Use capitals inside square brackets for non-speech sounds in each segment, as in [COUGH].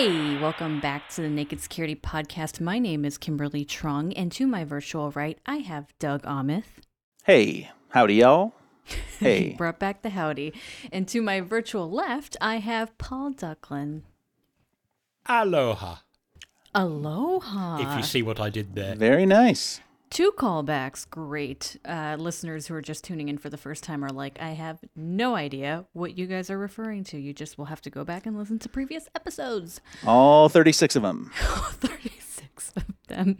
Hey, welcome back to the Naked Security Podcast. My name is Kimberly Truong, and to my virtual right, I have Doug Aamoth. Hey, howdy, y'all. [LAUGHS] Hey, brought back the howdy. And to my virtual left, I have Paul Ducklin. Aloha. Aloha. If you see what I did there. very nice. Two callbacks. Great. Uh, listeners who are just tuning in for the first time are like, I have no idea what you guys are referring to. You just will have to go back and listen to previous episodes. All 36 of them. [LAUGHS] 36 [LAUGHS] of them.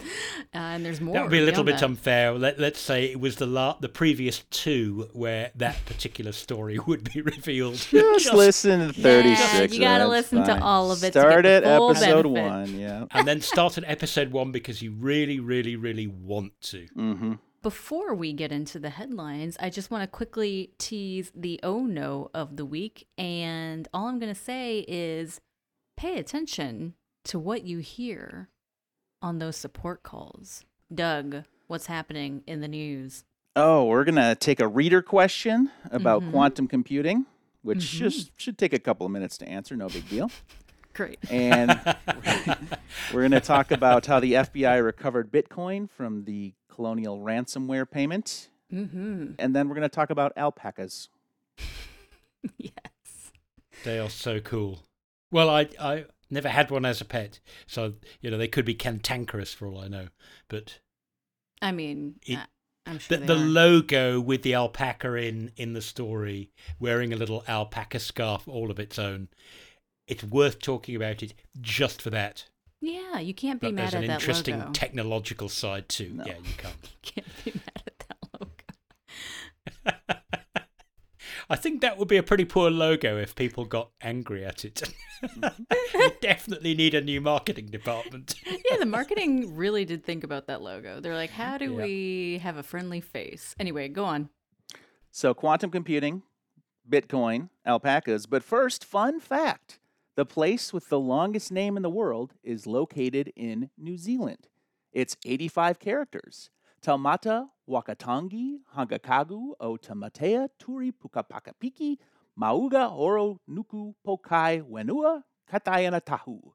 Uh, and there's more. That would be a little bit that. unfair. Let, let's say it was the la- the previous two where that particular story [LAUGHS] would be revealed. Just, [LAUGHS] listen to 36. you gotta that's listen to all of it to Start at episode benefit. one. Yeah. and then start at episode one because you really, really, really want to. Mm-hmm. Before we get into the headlines, I just want to quickly tease the oh no of the week. And all I'm going to say is pay attention to what you hear on those support calls. Doug, what's happening in the news? Oh, we're gonna take a reader question about Mhm. quantum computing, which Mhm. just should take a couple of minutes to answer. No big deal. Great. And [LAUGHS] we're gonna talk about how the FBI recovered Bitcoin from the colonial ransomware payment, Mm-hmm. and then we're gonna talk about alpacas. [LAUGHS] Yes. They are so cool. Well, I I never had one as a pet, so you know they could be cantankerous for all I know. But I mean, It- I'm sure the, the logo with the alpaca in in the story, wearing a little alpaca scarf all of its own, it's worth talking about it just for that. yeah, you can't be But mad there's an interesting logo. technological side too. No. Yeah, you can't. [LAUGHS] can't be mad at that logo. I think that would be a pretty poor logo if people got angry at it. [LAUGHS] you definitely need a new marketing department. yeah, the marketing really did think about that logo. They're like, how do Yeah. we have a friendly face? Anyway, go on. So, quantum computing, Bitcoin, alpacas. But first, fun fact the place with the longest name in the world is located in New Zealand. It's 85 characters. Taumata Wakatangi Hangakagu o Tamatea Turi Pukapakapiki Mauga Oro Nuku Pokai Wenua Katayana Tahu.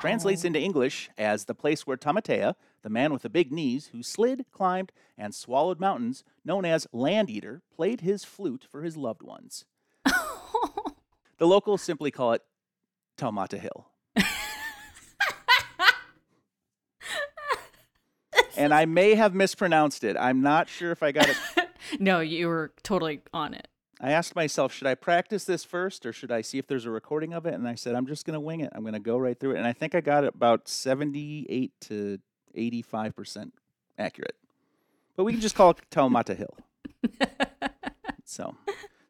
Translates Oh. into English as the place where Tamatea, the man with the big knees who slid, climbed, and swallowed mountains, known as Land Eater, played his flute for his loved ones. [LAUGHS] The locals simply call it Taumata Hill. [LAUGHS] and I may have mispronounced it. I'm not sure if I got it. [LAUGHS] no, you were totally on it. I asked myself, should I practice this first or should I see if there's a recording of it? And I said, I'm just going to wing it. I'm going to go right through it. And I think I got it about 78 to 85% accurate. But we can just call it Taumata Hill. [LAUGHS] so,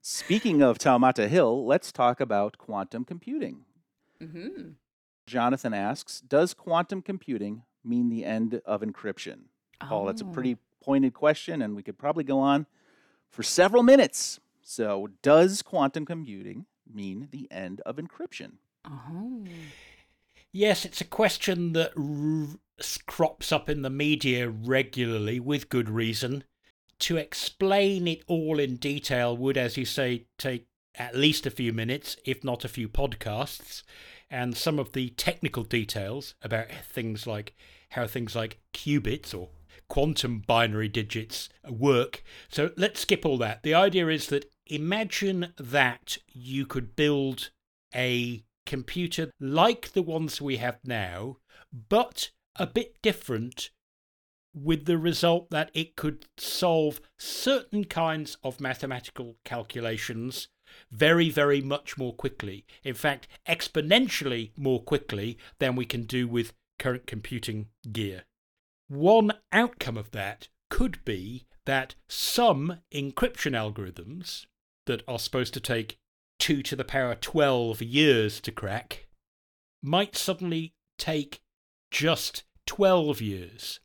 speaking of Taumata Hill, let's talk about quantum computing. Mm-hmm. Jonathan asks, does quantum computing mean the end of encryption? Paul, that's a Oh. pretty pointed question, and we could probably go on for several minutes. So, does quantum computing mean the end of encryption? Oh. Yes, it's a question that r- s- crops up in the media regularly with good reason. To explain it all in detail would, as you say, take at least a few minutes, if not a few podcasts. And some of the technical details about things like how things like qubits or quantum binary digits work. So let's skip all that. The idea is that imagine that you could build a computer like the ones we have now, but a bit different, with the result that it could solve certain kinds of mathematical calculations very, very much more quickly. In fact, exponentially more quickly than we can do with current computing gear. One outcome of that could be that some encryption algorithms that are supposed to take 2 to the power 12 years to crack might suddenly take just 12 years.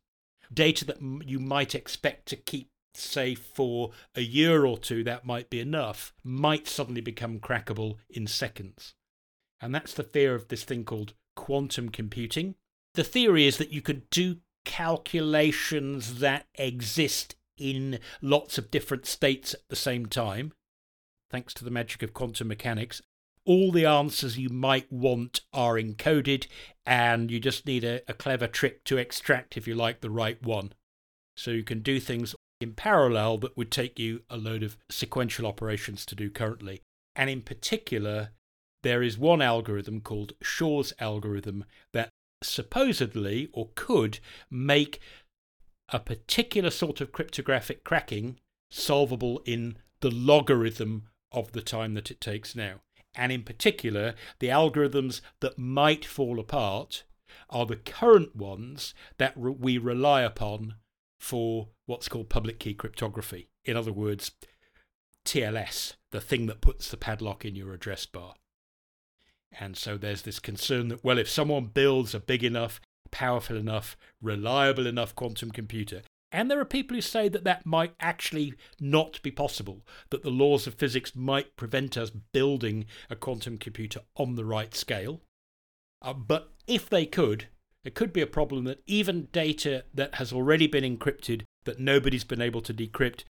Data that you might expect to keep, say, for a year or two, that might be enough, might suddenly become crackable in seconds. And that's the fear of this thing called quantum computing. The theory is that you could do calculations that exist in lots of different states at the same time, thanks to the magic of quantum mechanics, all the answers you might want are encoded, and you just need a, a clever trick to extract, if you like, the right one. So you can do things in parallel that would take you a load of sequential operations to do currently. And in particular, there is one algorithm called Shor's algorithm that supposedly or could make a particular sort of cryptographic cracking solvable in the logarithm of the time that it takes now. And in particular, the algorithms that might fall apart are the current ones that re- we rely upon for what's called public key cryptography. In other words, TLS, the thing that puts the padlock in your address bar. And so there's this concern that, well, if someone builds a big enough, powerful enough, reliable enough quantum computer, and there are people who say that that might actually not be possible, that the laws of physics might prevent us building a quantum computer on the right scale. Uh, but if they could, it could be a problem that even data that has already been encrypted that nobody's been able to decrypt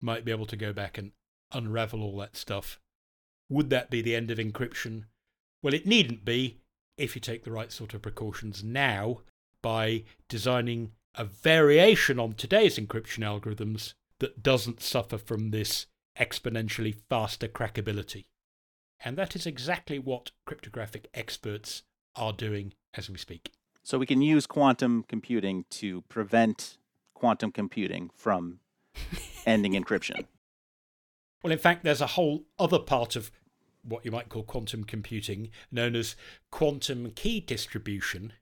might be able to go back and unravel all that stuff. Would that be the end of encryption? Well, it needn't be if you take the right sort of precautions now by designing a variation on today's encryption algorithms that doesn't suffer from this exponentially faster crackability. And that is exactly what cryptographic experts are doing as we speak. So we can use quantum computing to prevent quantum computing from ending encryption. [LAUGHS] Well, in fact, there's a whole other part of what you might call quantum computing known as quantum key distribution,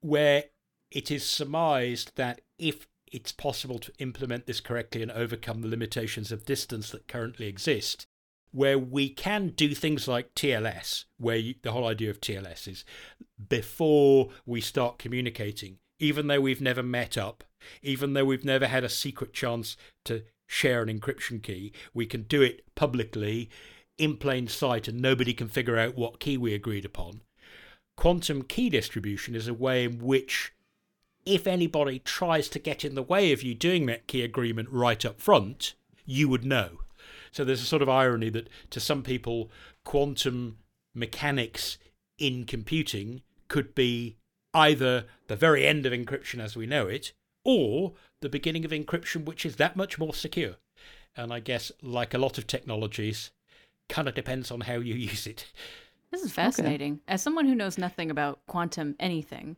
where it is surmised that if it's possible to implement this correctly and overcome the limitations of distance that currently exist, where we can do things like TLS, where you, the whole idea of TLS is before we start communicating, even though we've never met up, even though we've never had a secret chance to share an encryption key, we can do it publicly in plain sight and nobody can figure out what key we agreed upon. Quantum key distribution is a way in which if anybody tries to get in the way of you doing that key agreement right up front, you would know. So there's a sort of irony that to some people, quantum mechanics in computing could be either the very end of encryption as we know it, or the beginning of encryption, which is that much more secure. And I guess, like a lot of technologies, kind of depends on how you [LAUGHS] use it. This is fascinating. Okay. As someone who knows nothing about quantum anything,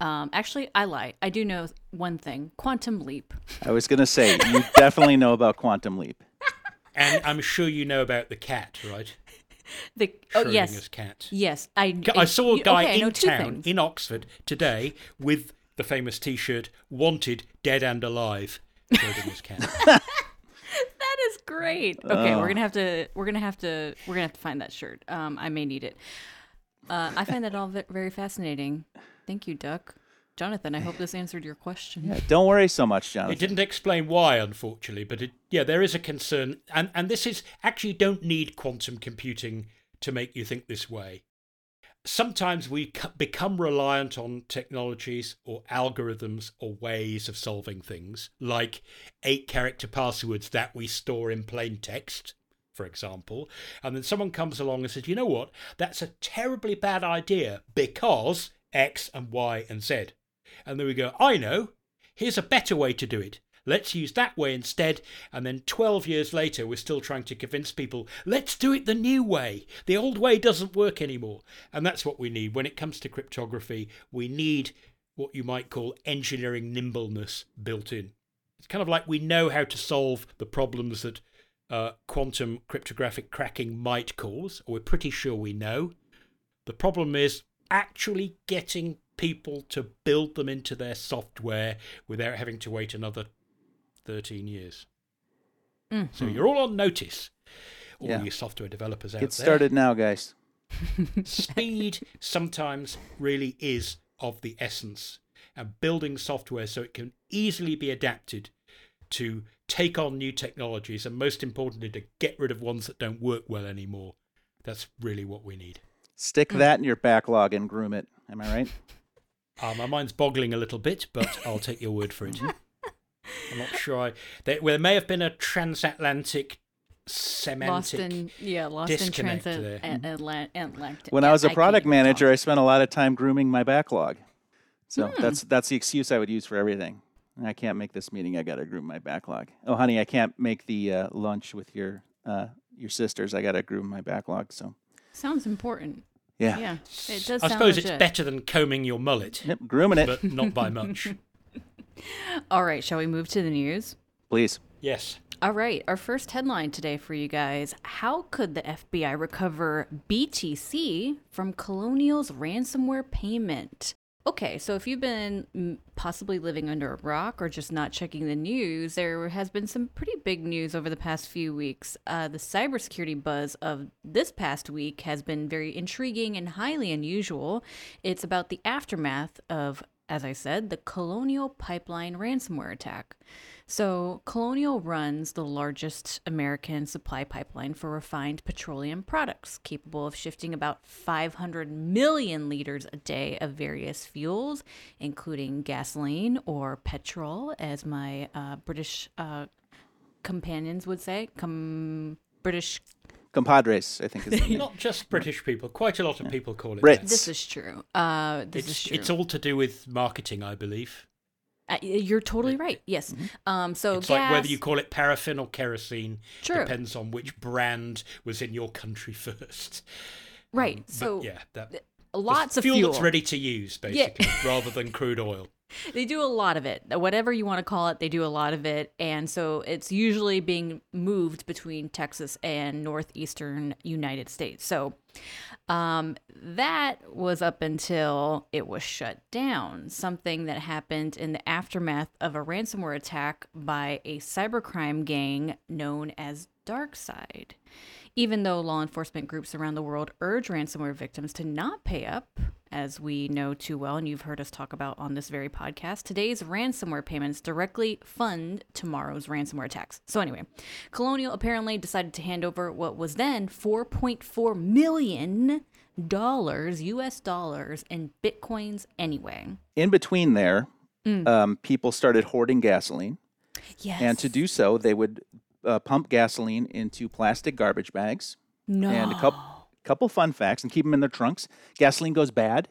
um, actually, I lie. I do know one thing: quantum leap. I was going to say you definitely know about quantum leap, and I'm sure you know about the cat, right? The oh yes, cat. Yes, I. I saw a guy okay, in town in Oxford today with the famous T-shirt "Wanted, Dead and Alive." Schrodinger's cat. [LAUGHS] that is great. Okay, we're gonna have to. We're gonna have to. We're gonna have to find that shirt. Um, I may need it. Uh, I find that all very fascinating. Thank you, Duck. Jonathan, I hope this answered your question. Yeah, don't worry so much, Jonathan. It didn't explain why, unfortunately, but it, yeah, there is a concern, and and this is actually you don't need quantum computing to make you think this way. Sometimes we become reliant on technologies or algorithms or ways of solving things, like eight-character passwords that we store in plain text, for example, and then someone comes along and says, "You know what? That's a terribly bad idea because." X and Y and Z. And then we go, I know, here's a better way to do it. Let's use that way instead. And then 12 years later, we're still trying to convince people, let's do it the new way. The old way doesn't work anymore. And that's what we need. When it comes to cryptography, we need what you might call engineering nimbleness built in. It's kind of like we know how to solve the problems that uh, quantum cryptographic cracking might cause, or we're pretty sure we know. The problem is actually getting people to build them into their software without having to wait another 13 years. Mm-hmm. So you're all on notice, all yeah. you software developers out Get there. Get started now, guys. [LAUGHS] [LAUGHS] Speed sometimes really is of the essence, and building software so it can easily be adapted to take on new technologies, and most importantly, to get rid of ones that don't work well anymore. That's really what we need. Stick mm. that in your backlog and groom it. Am I right? [LAUGHS] Uh, my mind's boggling a little bit, but I'll take your word for it. [LAUGHS] I'm not sure. I, there, well, there may have been a transatlantic semantic. Lost in yeah, lost in disconnect transit. there. and Atlant- Atlant- When I was a product even manager, talk. I spent a lot of time grooming my backlog. So Hmm. that's that's the excuse I would use for everything. I can't make this meeting. I got to groom my backlog. Oh, honey, I can't make the uh, lunch with your uh, your sisters. I got to groom my backlog. So sounds important. Yeah, Yeah, it does. I sound suppose it's better than combing your mullet, Yep, grooming it, but not by much. [LAUGHS] All right, shall we move to the news? please. Yes. All right, our first headline today for you guys How could the FBI recover BTC from Colonial's ransomware payment? Okay, so if you've been possibly living under a rock or just not checking the news, there has been some pretty big news over the past few weeks. Uh, the cybersecurity buzz of this past week has been very intriguing and highly unusual. It's about the aftermath of, as I said, the Colonial Pipeline ransomware attack. So, Colonial runs the largest American supply pipeline for refined petroleum products, capable of shifting about 500 million liters a day of various fuels, including gasoline or petrol, as my uh, British uh, companions would say. Com- British. Compadres, I think is the [LAUGHS] name. Not just British people, quite a lot of people call it Brits. that. This is true. Uh, this is true. it's all to do with marketing, I believe. Uh, you're totally right. Yes. Um. So It's gas. like whether you call it paraffin or kerosene True. depends on which brand was in your country [LAUGHS] first. right. But so yeah, that, lots of fuel, fuel. that's ready to use, basically, [LAUGHS] rather than crude oil. They do a lot of it. Whatever you want to call it, they do a lot of it. And so it's usually being moved between Texas and northeastern United States. So um, that was up until it was shut down, something that happened in the aftermath of a ransomware attack by a cybercrime gang known as DarkSide. Even though law enforcement groups around the world urge ransomware victims to not pay up, as we know too well and you've heard us talk about on this very podcast, today's ransomware payments directly fund tomorrow's ransomware attacks. So, anyway, Colonial apparently decided to hand over what was then $4.4 million US dollars in bitcoins anyway. In between there, um, people started hoarding gasoline, Yes. and to do so, they would uh, pump gasoline into plastic garbage bags. no. And a couple couple fun facts, and keep them in their trunks. Gasoline goes bad,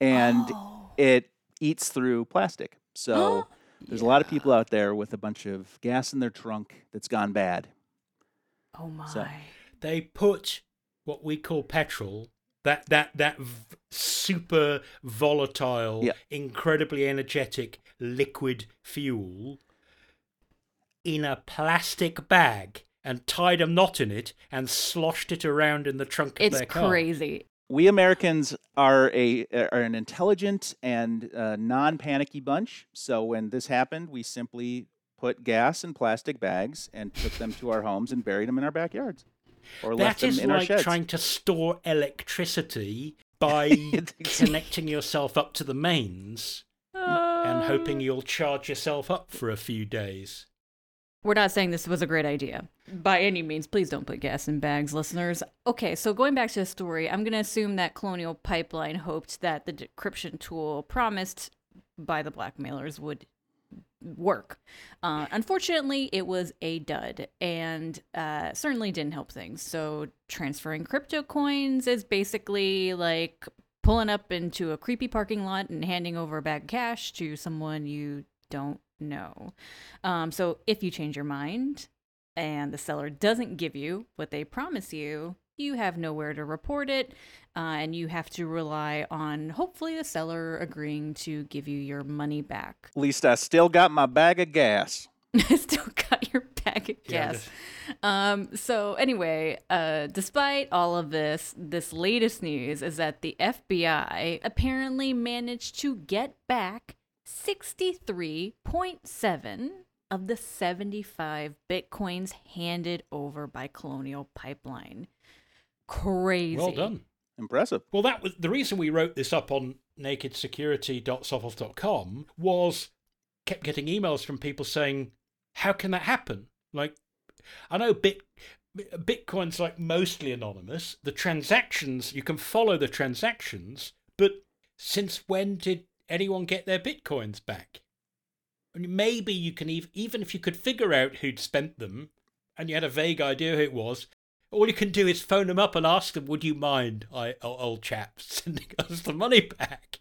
and Oh. it eats through plastic. So [GASPS] there's a lot of people out there with a bunch of gas in their trunk that's gone bad. Oh my. So- They put what we call petrol, that that that v- super volatile, Yeah. incredibly energetic liquid fuel, in a plastic bag and tied a knot in it and sloshed it around in the trunk of It's their car. It's crazy. We Americans are a are an intelligent and uh, non-panicky bunch. So when this happened, we simply put gas in plastic bags and took them to our homes and buried them in our backyards, or left That them in our like sheds. trying to store electricity [LAUGHS] by connecting yourself up to the mains and Uh. hoping you'll charge yourself up for a few days. We're not saying this was a great idea by any means. Please don't put gas in bags, listeners. Okay, so going back to the story, I'm going to assume that Colonial Pipeline hoped that the decryption tool promised by the blackmailers would work. Uh, unfortunately, it was a dud and uh, certainly didn't help things. So, transferring crypto coins is basically like pulling up into a creepy parking lot and handing over a bag of cash to someone you don't know. Um, so, if you change your mind and the seller doesn't give you what they promise you, you have nowhere to report it, uh, and you have to rely on hopefully the seller agreeing to give you your money back. At least I still got my bag of gas. [LAUGHS] I still got your bag of Yeah, gas. Um, so anyway, uh, despite all of this, this latest news is that the FBI apparently managed to get back 63.7 of the 75 bitcoins handed over by Colonial Pipeline. Crazy. Well done. Impressive. Well, that was the reason we wrote this up on nakedsecurity.sophos.com was kept getting emails from people saying, "How can that happen?" Like, I know Bit Bitcoin's like mostly anonymous. The transactions you can follow the transactions, but since when did anyone get their bitcoins back? Mean, maybe you can even even if you could figure out who'd spent them, and you had a vague idea who it was, all you can do is phone them up and ask them, "Would you mind, I, old chap, [LAUGHS] sending us the money back?"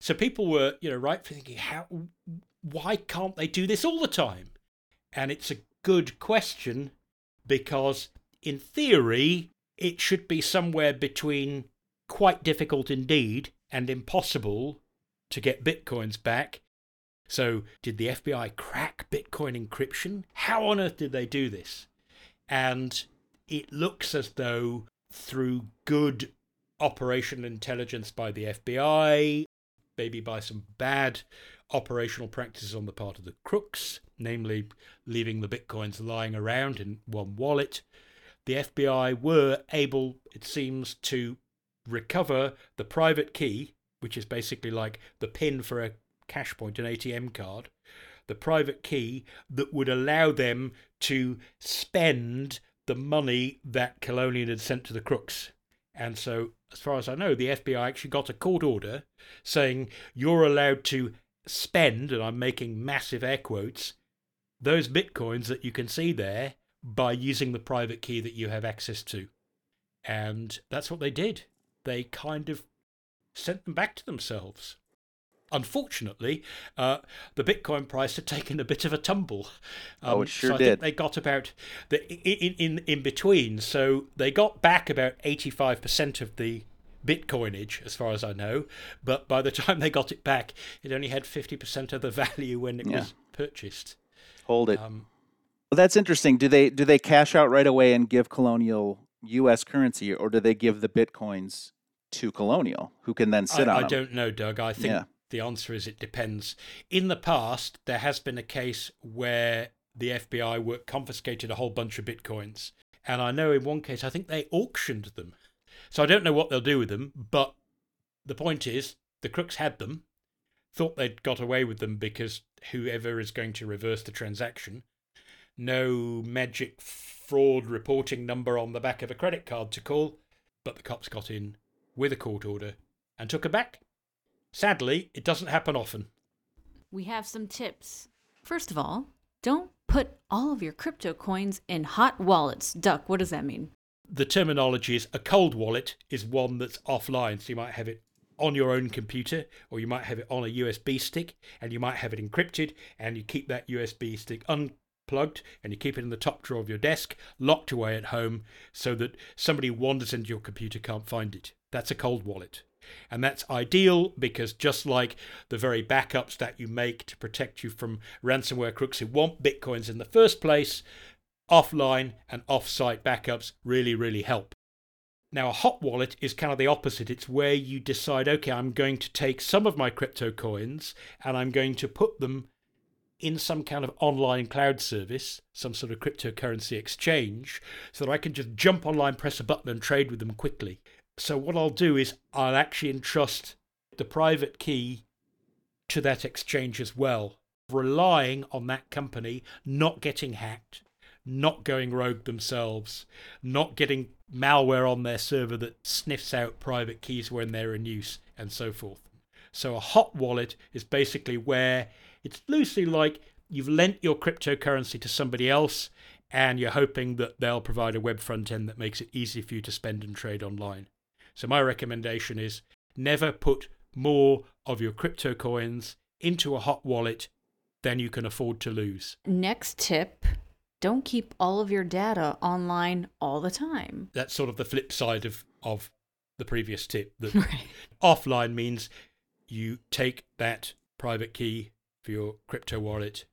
So people were, you know, right for thinking, "How? Why can't they do this all the time?" And it's a good question because, in theory, it should be somewhere between quite difficult indeed and impossible to get bitcoins back. So, did the FBI crack Bitcoin encryption? How on earth did they do this? And it looks as though through good operational intelligence by the FBI, maybe by some bad operational practices on the part of the crooks, namely leaving the bitcoins lying around in one wallet, the FBI were able, it seems, to recover the private key, which is basically like the pin for a cash point, an ATM card, the private key that would allow them to spend the money that Colonial had sent to the crooks. And so, as far as I know, the FBI actually got a court order saying you're allowed to spend, and I'm making massive air quotes, those bitcoins that you can see there by using the private key that you have access to. And that's what they did. They kind of sent them back to themselves. Unfortunately, uh, the Bitcoin price had taken a bit of a tumble. Um, oh, it sure so I did. Think they got about the in, in in between. So they got back about eighty five percent of the Bitcoinage, as far as I know. But by the [LAUGHS] time they got it back, it only had fifty percent of the value when it yeah. was purchased. Hold it. Um, well, that's interesting. Do they do they cash out right away and give Colonial U.S. currency, or do they give the bitcoins to Colonial, who can then sit I, on I them? don't know, Doug. I think yeah. The answer is it depends. In the past, there has been a case where the FBI were confiscated a whole bunch of bitcoins. And I know in one case, I think they auctioned them. So I don't know what they'll do with them, but the point is, the crooks had them, thought they'd got away with them because whoever is going to reverse the transaction, no magic fraud reporting number on the back of a credit card to call, but the cops got in with a court order and took her back. Sadly, it doesn't happen often. We have some tips. First of all, don't put all of your crypto coins in hot wallets. Duck, what does that mean? The terminology is a cold wallet is one that's offline. So you might have it on your own computer or you might have it on a USB stick and you might have it encrypted and you keep that USB stick unplugged and you keep it in the top drawer of your desk, locked away at home so that somebody wanders into your computer can't find it. That's a cold wallet. And that's ideal because just like the very backups that you make to protect you from ransomware crooks who want bitcoins in the first place, offline and off-site backups really, really help. Now, a hot wallet is kind of the opposite. It's where you decide, okay, I'm going to take some of my crypto coins and I'm going to put them in some kind of online cloud service, some sort of cryptocurrency exchange, so that I can just jump online, press a button, and trade with them quickly. So what I'll do is I'll actually entrust the private key to that exchange as well, relying on that company not getting hacked, not going rogue themselves, not getting malware on their server that sniffs out private keys when they're in use, and so forth. So a hot wallet is basically where it's loosely like you've lent your cryptocurrency to somebody else and you're hoping that they'll provide a web front end that makes it easy for you to spend and trade online. So my recommendation is never put more of your crypto coins into a hot wallet than you can afford to lose. Next tip don't keep all of your data online all the time. That's sort of the flip side of, of the previous tip. That [LAUGHS] right. offline means you take that private key for your crypto wallet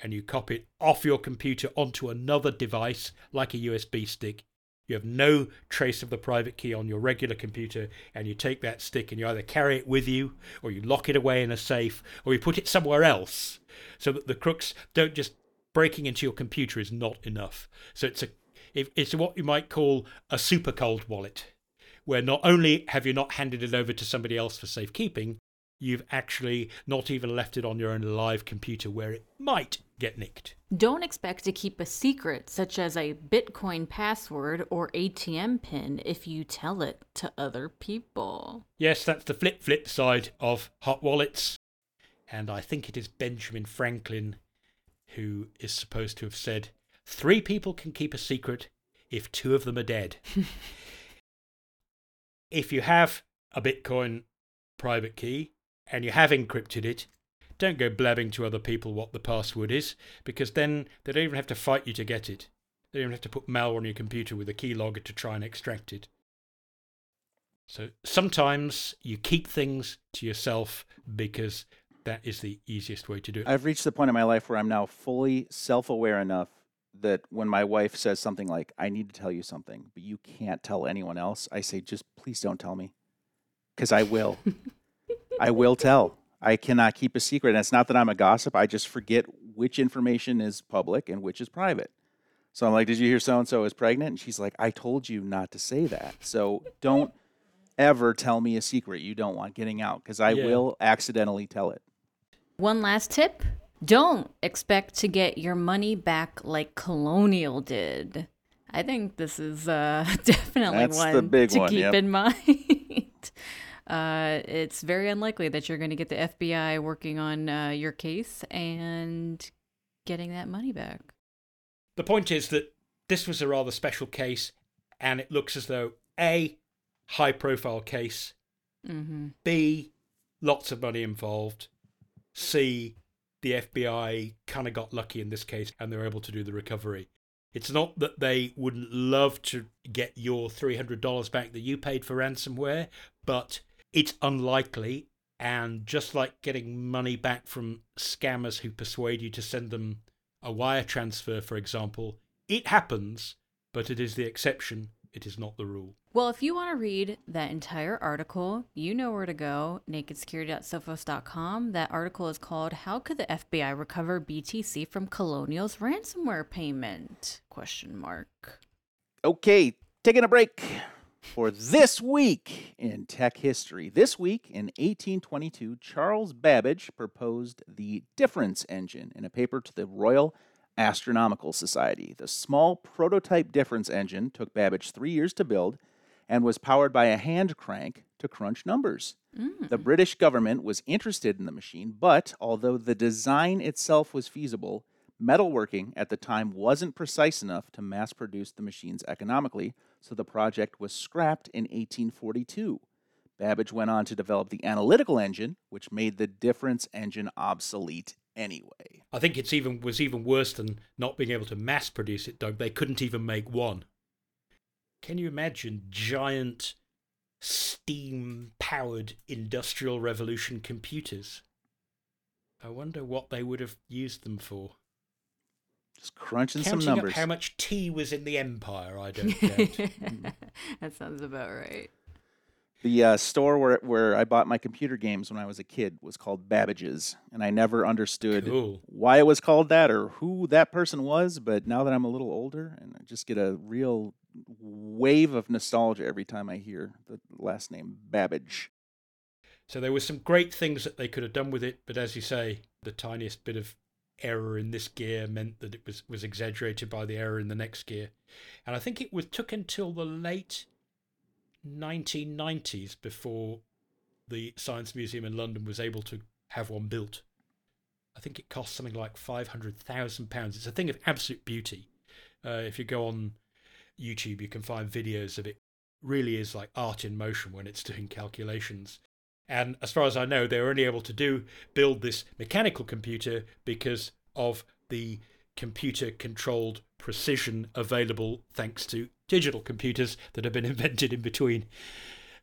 and you copy it off your computer onto another device like a USB stick you have no trace of the private key on your regular computer, and you take that stick and you either carry it with you, or you lock it away in a safe, or you put it somewhere else, so that the crooks don't just breaking into your computer is not enough. So it's a it's what you might call a super cold wallet, where not only have you not handed it over to somebody else for safekeeping, you've actually not even left it on your own live computer where it might get nicked. Don't expect to keep a secret such as a Bitcoin password or ATM pin if you tell it to other people. Yes, that's the flip flip side of hot wallets. And I think it is Benjamin Franklin who is supposed to have said Three people can keep a secret if two of them are dead. [LAUGHS] if you have a Bitcoin private key and you have encrypted it, don't go blabbing to other people what the password is, because then they don't even have to fight you to get it. They don't even have to put malware on your computer with a keylogger to try and extract it. So sometimes you keep things to yourself because that is the easiest way to do it. I've reached the point in my life where I'm now fully self aware enough that when my wife says something like, I need to tell you something, but you can't tell anyone else, I say, just please don't tell me. Because I will. [LAUGHS] I will tell. I cannot keep a secret. And it's not that I'm a gossip. I just forget which information is public and which is private. So I'm like, Did you hear so and so is pregnant? And she's like, I told you not to say that. So don't ever tell me a secret you don't want getting out because I Yeah. will accidentally tell it. One last tip don't expect to get your money back like Colonial did. I think this is uh, [LAUGHS] definitely That's one the big to one, keep yep. in mind. [LAUGHS] uh, it's very unlikely that you're going to get the FBI working on uh, your case and getting that money back. The point is that this was a rather special case, and it looks as though A, high profile case, Mm-hmm. B, lots of money involved, C, the FBI kind of got lucky in this case and they were able to do the recovery. It's not that they wouldn't love to get your $300 back that you paid for ransomware, but it's unlikely. And just like getting money back from scammers who persuade you to send them a wire transfer, for example, it happens, but it is the exception. It is not the rule. Well, if you want to read that entire article, you know where to go, nakedsecurity.sophos.com. That article is called How Could the FBI Recover BTC from Colonial's Ransomware Payment? Question mark. Okay, taking a break for this week in tech history. This week in 1822, Charles Babbage proposed the difference engine in a paper to the Royal Astronomical Society. The small prototype difference engine took Babbage three years to build and was powered by a hand crank to crunch numbers. Mm. The British government was interested in the machine, but although the design itself was feasible, metalworking at the time wasn't precise enough to mass produce the machines economically, so the project was scrapped in 1842. Babbage went on to develop the analytical engine, which made the difference engine obsolete anyway. I think it's even was even worse than not being able to mass produce it, Doug. They couldn't even make one. Can you imagine giant steam powered industrial revolution computers? I wonder what they would have used them for. Just crunching Counting some numbers. up how much tea was in the empire, I don't [LAUGHS] doubt. [LAUGHS] that sounds about right. The uh, store where where I bought my computer games when I was a kid was called Babbage's, and I never understood Cool. why it was called that or who that person was. But now that I'm a little older, and I just get a real wave of nostalgia every time I hear the last name Babbage. So there were some great things that they could have done with it, but as you say, the tiniest bit of error in this gear meant that it was, was exaggerated by the error in the next gear. And I think it was took until the late 1990s before the Science Museum in London was able to have one built. I think it cost something like £500,000. It's a thing of absolute beauty. Uh, if you go on YouTube, you can find videos of it. Really is like art in motion when it's doing calculations. And as far as I know, they were only able to do build this mechanical computer because of the computer controlled precision available thanks to digital computers that have been [LAUGHS] invented in between.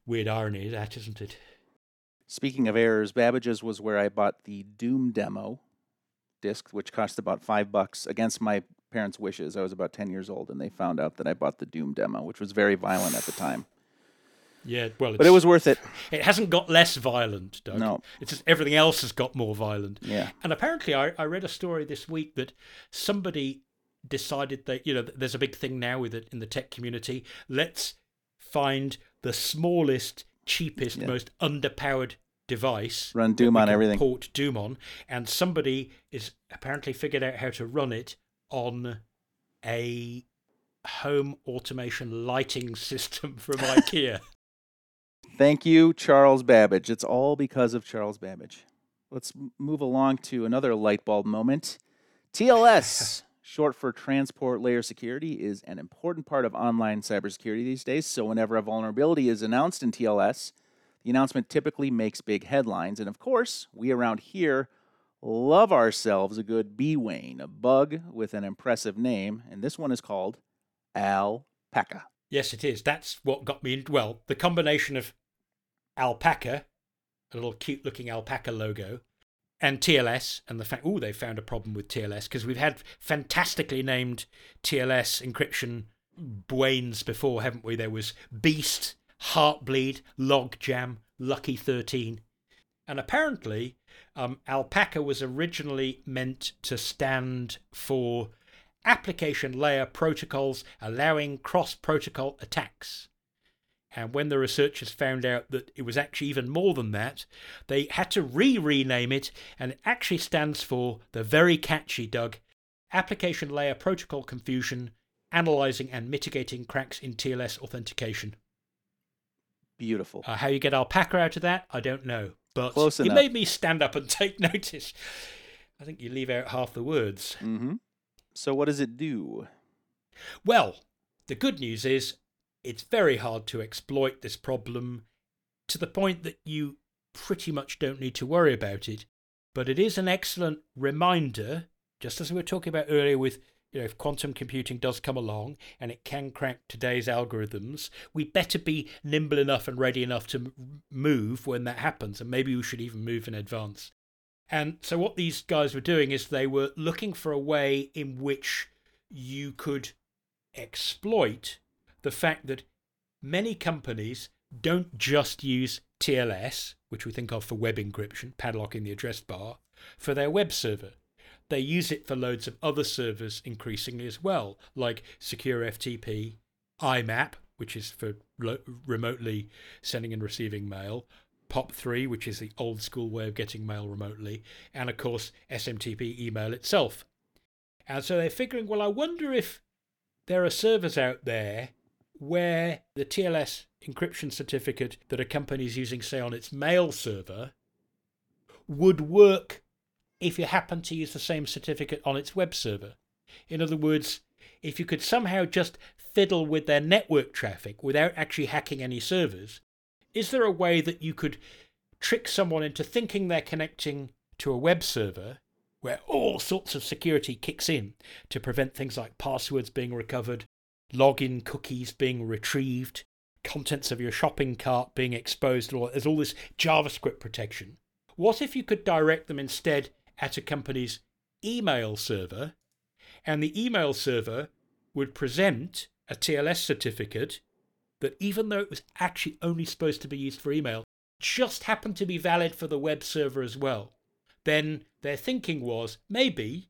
Weird irony, that isn't it? Speaking of errors, Babbage's was where I bought the Doom demo disc, which cost about five bucks against my parents' wishes. I was about 10 years old, and they found out that I bought the Doom demo, which was very violent at the time. Yeah, well, But it was worth it. It hasn't got less violent, Doug. No. It's just everything else has got more violent. Yeah. And apparently, I, I read a story this week that somebody decided that, you know, there's a big thing now with it in the tech community. Let's find the smallest, cheapest, Yeah. most underpowered device. Run Doom on everything. Port Doom on. And somebody is apparently figured out how to run it on a home automation lighting [LAUGHS] system from [LAUGHS] IKEA. Thank you, Charles Babbage. It's all because of Charles Babbage. Let's move along to another light bulb moment. TLS [LAUGHS] short for Transport Layer Security, is an important part of online cybersecurity these days. So, whenever a vulnerability is announced in TLS, the announcement typically makes big headlines. And of course, we around here love ourselves a good BWAIN, a bug with an impressive name. And this one is called Alpaca. Yes, it is. That's what got me. Well, the combination of alpaca, a little cute looking alpaca logo, and TLS, and the fact, oh, they found a problem with TLS because we've had fantastically named TLS encryption BWAINs before, haven't we? There was Beast, Heartbleed, Logjam, Lucky 13. And apparently, um, Alpaca was originally meant to stand for application layer protocols allowing cross protocol attacks. And when the researchers found out that it was actually even more than that, they had to re rename it, and it actually stands for the very catchy, Doug, Application Layer Protocol Confusion, Analyzing and Mitigating Cracks in TLS Authentication. Beautiful. Uh, how you get alpaca out of that, I don't know. But Close it enough. made me stand up and [LAUGHS] take notice. I think you leave out half the words. Mm-hmm. So, what does it do? Well, the good news is it's very hard to exploit this problem to the point that you pretty much don't need to worry about it. But it is an excellent reminder, just as we were talking about earlier with you know, if quantum computing does come along and it can crack today's algorithms, we better be nimble enough and ready enough to move when that happens. And maybe we should even move in advance. And so, what these guys were doing is they were looking for a way in which you could exploit the fact that many companies don't just use TLS, which we think of for web encryption, padlocking the address bar, for their web server. They use it for loads of other servers increasingly as well, like Secure FTP, IMAP, which is for lo- remotely sending and receiving mail, POP3, which is the old school way of getting mail remotely, and of course SMTP email itself. And so they're figuring, well, I wonder if there are servers out there where the TLS encryption certificate that a company is using, say, on its mail server, would work if you happen to use the same certificate on its web server. In other words, if you could somehow just fiddle with their network traffic without actually hacking any servers, is there a way that you could trick someone into thinking they're connecting to a web server where all sorts of security kicks in to prevent things like passwords being recovered, login cookies being retrieved, contents of your shopping cart being exposed, or there's all this JavaScript protection. What if you could direct them instead at a company's email server, and the email server would present a TLS certificate that, even though it was actually only supposed to be used for email, just happened to be valid for the web server as well? Then their thinking was maybe,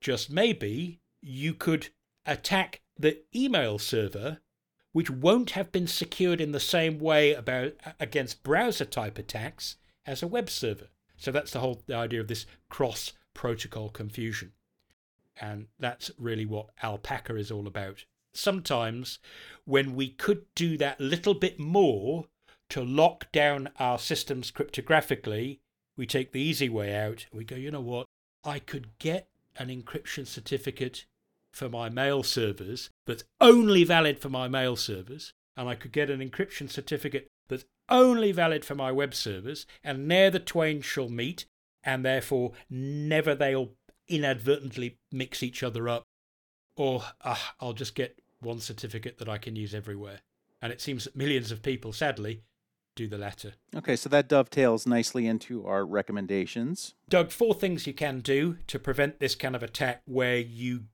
just maybe, you could attack the email server, which won't have been secured in the same way about against browser type attacks as a web server. So that's the whole the idea of this cross protocol confusion. And that's really what Alpaca is all about. Sometimes when we could do that little bit more to lock down our systems cryptographically, we take the easy way out. We go, you know what? I could get an encryption certificate for my mail servers that's only valid for my mail servers, and I could get an encryption certificate that's only valid for my web servers, and ne'er the twain shall meet, and therefore never they'll inadvertently mix each other up. Or ah, I'll just get one certificate that I can use everywhere. And it seems that millions of people, sadly, do the latter. Okay, so that dovetails nicely into our recommendations. Doug, four things you can do to prevent this kind of attack where you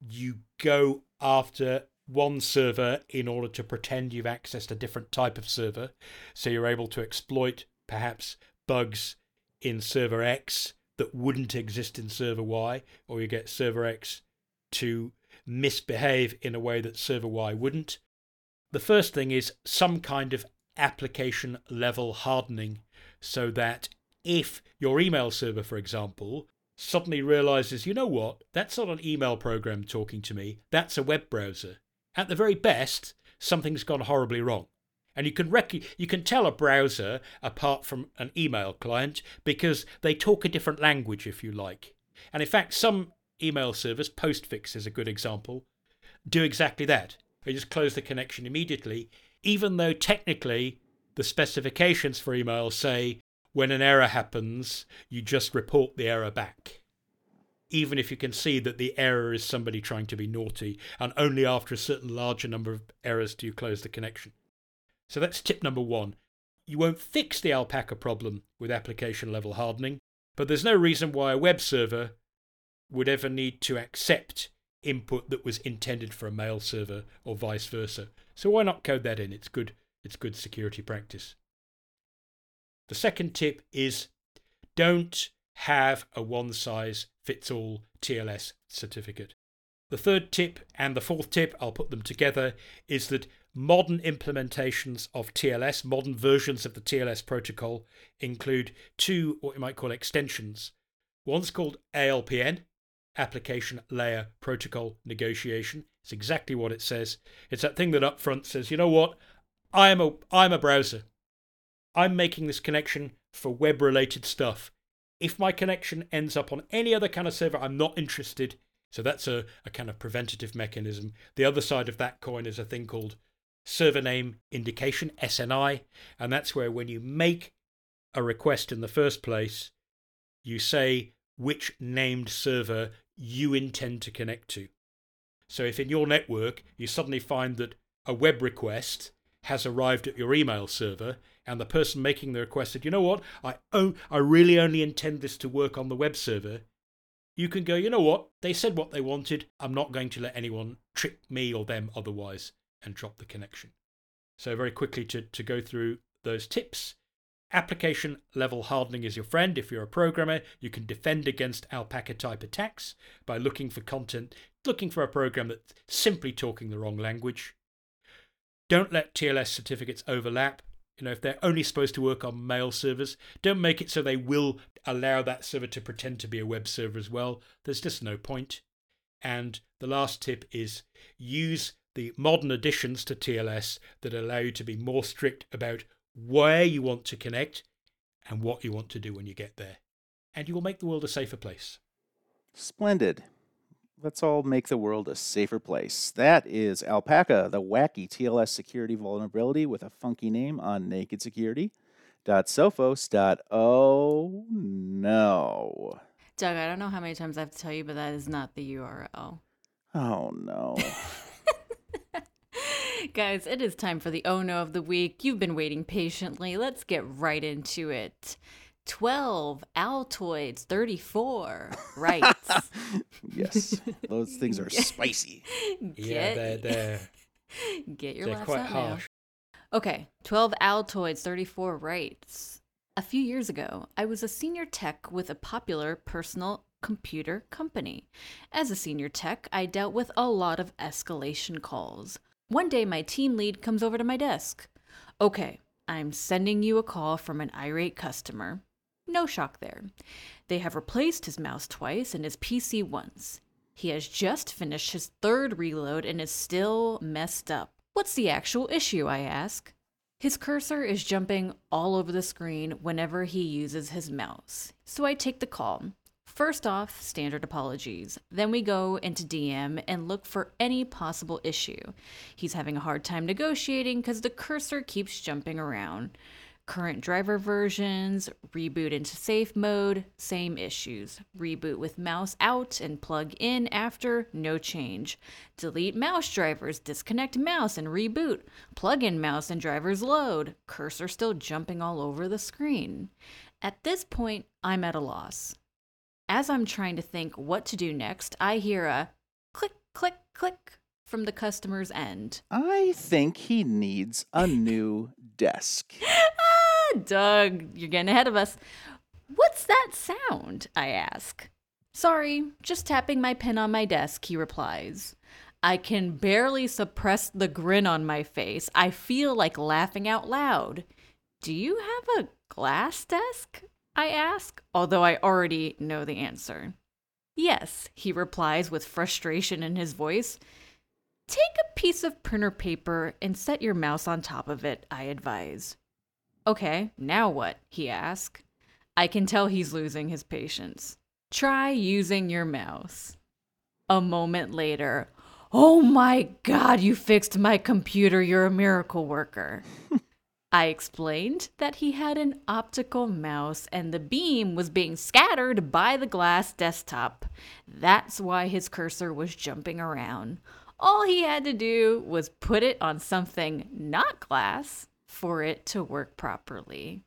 you go after one server in order to pretend you've accessed a different type of server. So you're able to exploit perhaps bugs in server X that wouldn't exist in server Y, or you get server X to misbehave in a way that server Y wouldn't. The first thing is some kind of application level hardening so that if your email server, for example, suddenly realizes, you know what, that's not an email program talking to me, that's a web browser. At the very best, something's gone horribly wrong. And you can rec- you can tell a browser apart from an email client because they talk a different language, if you like. And in fact, some email servers, Postfix is a good example, do exactly that. They just close the connection immediately, even though technically the specifications for email say when an error happens, you just report the error back. Even if you can see that the error is somebody trying to be naughty, and only after a certain larger number of errors do you close the connection. So that's tip number one. You won't fix the alpaca problem with application level hardening, but there's no reason why a web server would ever need to accept input that was intended for a mail server or vice versa. So why not code that in? It's good it's good security practice. The second tip is don't have a one size fits all TLS certificate. The third tip and the fourth tip, I'll put them together, is that modern implementations of TLS, modern versions of the TLS protocol, include two what you might call extensions. One's called ALPN, Application Layer Protocol Negotiation. It's exactly what it says. It's that thing that up front says, you know what? I am a I'm a browser. I'm making this connection for web related stuff. If my connection ends up on any other kind of server, I'm not interested. So that's a, a kind of preventative mechanism. The other side of that coin is a thing called server name indication, SNI. And that's where when you make a request in the first place, you say which named server you intend to connect to. So if in your network you suddenly find that a web request has arrived at your email server and the person making the request said, you know what, I, oh, I really only intend this to work on the web server, you can go, you know what, they said what they wanted, I'm not going to let anyone trick me or them otherwise and drop the connection. So, very quickly to, to go through those tips. Application level hardening is your friend. If you're a programmer, you can defend against alpaca type attacks by looking for content, looking for a program that's simply talking the wrong language. Don't let TLS certificates overlap. You know, if they're only supposed to work on mail servers, don't make it so they will allow that server to pretend to be a web server as well. There's just no point. And the last tip is use the modern additions to TLS that allow you to be more strict about where you want to connect and what you want to do when you get there. And you will make the world a safer place. Splendid. Let's all make the world a safer place. That is Alpaca, the wacky TLS security vulnerability with a funky name on naked security. Sophos.oh no. Doug, I don't know how many times I have to tell you, but that is not the URL. Oh no. [LAUGHS] Guys, it is time for the Oh No of the Week. You've been waiting patiently. Let's get right into it. 12 Altoids 34 [LAUGHS] right. Yes those things are [LAUGHS] spicy. Get, yeah they're, they're, [LAUGHS] get your they're laughs quite out harsh. Now. okay 12 altoids 34 rights. A few years ago i was a senior tech with a popular personal computer company. As a senior tech i dealt with a lot of escalation calls. One day my team lead comes over to my desk. Okay i'm sending you a call from an irate customer no shock there. They have replaced his mouse twice and his PC once. He has just finished his third reload and is still messed up. What's the actual issue, I ask? His cursor is jumping all over the screen whenever he uses his mouse. So I take the call. First off, standard apologies. Then we go into DM and look for any possible issue. He's having a hard time negotiating because the cursor keeps jumping around. Current driver versions, reboot into safe mode, same issues. Reboot with mouse out and plug in after, no change. Delete mouse drivers, disconnect mouse and reboot. Plug in mouse and drivers load. Cursor still jumping all over the screen. At this point, I'm at a loss. As I'm trying to think what to do next, I hear a click, click, click from the customer's end. I think he needs a new desk. [LAUGHS] Doug, you're getting ahead of us. What's that sound? I ask. Sorry, just tapping my pen on my desk, he replies. I can barely suppress the grin on my face. I feel like laughing out loud. Do you have a glass desk? I ask, although I already know the answer. Yes, he replies with frustration in his voice. Take a piece of printer paper and set your mouse on top of it, I advise. Okay, now what? he asked. I can tell he's losing his patience. Try using your mouse. A moment later, Oh my God, you fixed my computer. You're a miracle worker. [LAUGHS] I explained that he had an optical mouse and the beam was being scattered by the glass desktop. That's why his cursor was jumping around. All he had to do was put it on something not glass for it to work properly.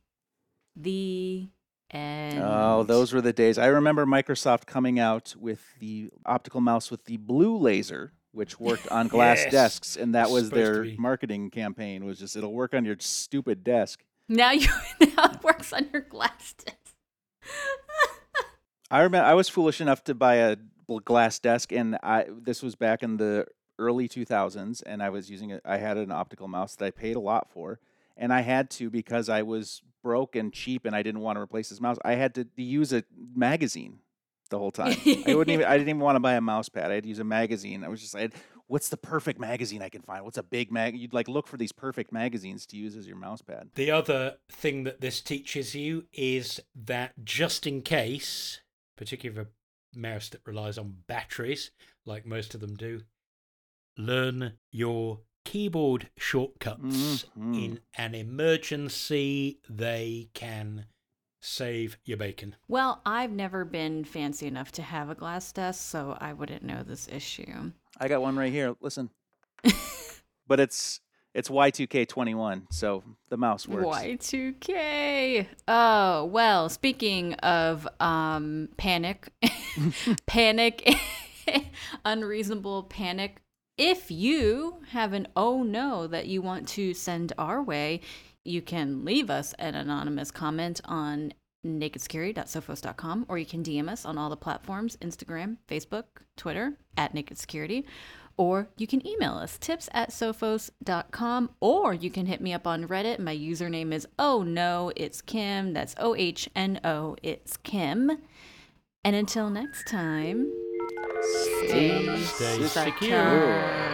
The end. Oh, those were the days. I remember Microsoft coming out with the optical mouse with the blue laser, which worked on [LAUGHS] glass Yes. desks, and that was their marketing campaign. Was just it'll work on your stupid desk. Now you [LAUGHS] now it works on your glass desk. I remember I was foolish enough to buy a glass desk, and I this was back in the early 2000s, and I was using it. I had an optical mouse that I paid a lot for, and I had to because I was broke and cheap, and I didn't want to replace this mouse. I had to use a magazine the whole time. I wouldn't even. I didn't even want to buy a mouse pad. I had to use a magazine. I was just. like What's the perfect magazine I can find? What's a big mag? You'd like look for these perfect magazines to use as your mouse pad. The other thing that this teaches you is that just in case, particularly for a mouse that relies on batteries, like most of them do, learn your keyboard shortcuts. Mhm. In an emergency, they can save your bacon. Well, I've never been fancy enough to have a glass desk, so I wouldn't know this issue. I got one right here. Listen. [LAUGHS] but it's it's Y2K21, so the mouse works. Y2K. Oh, well, speaking of um panic, [LAUGHS] panic, [LAUGHS] unreasonable panic. If you have an oh no that you want to send our way, you can leave us an anonymous comment on nakedsecurity.sophos.com or you can DM us on all the platforms Instagram, Facebook, Twitter at Naked Security. Or you can email us tips at sophos.com or you can hit me up on Reddit. My username is oh no, it's Kim. That's O H N O, it's Kim. And until next time, stay, Stay secure. secure.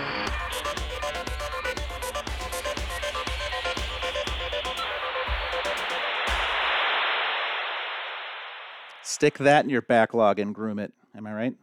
Stick that in your backlog and groom it. Am I right?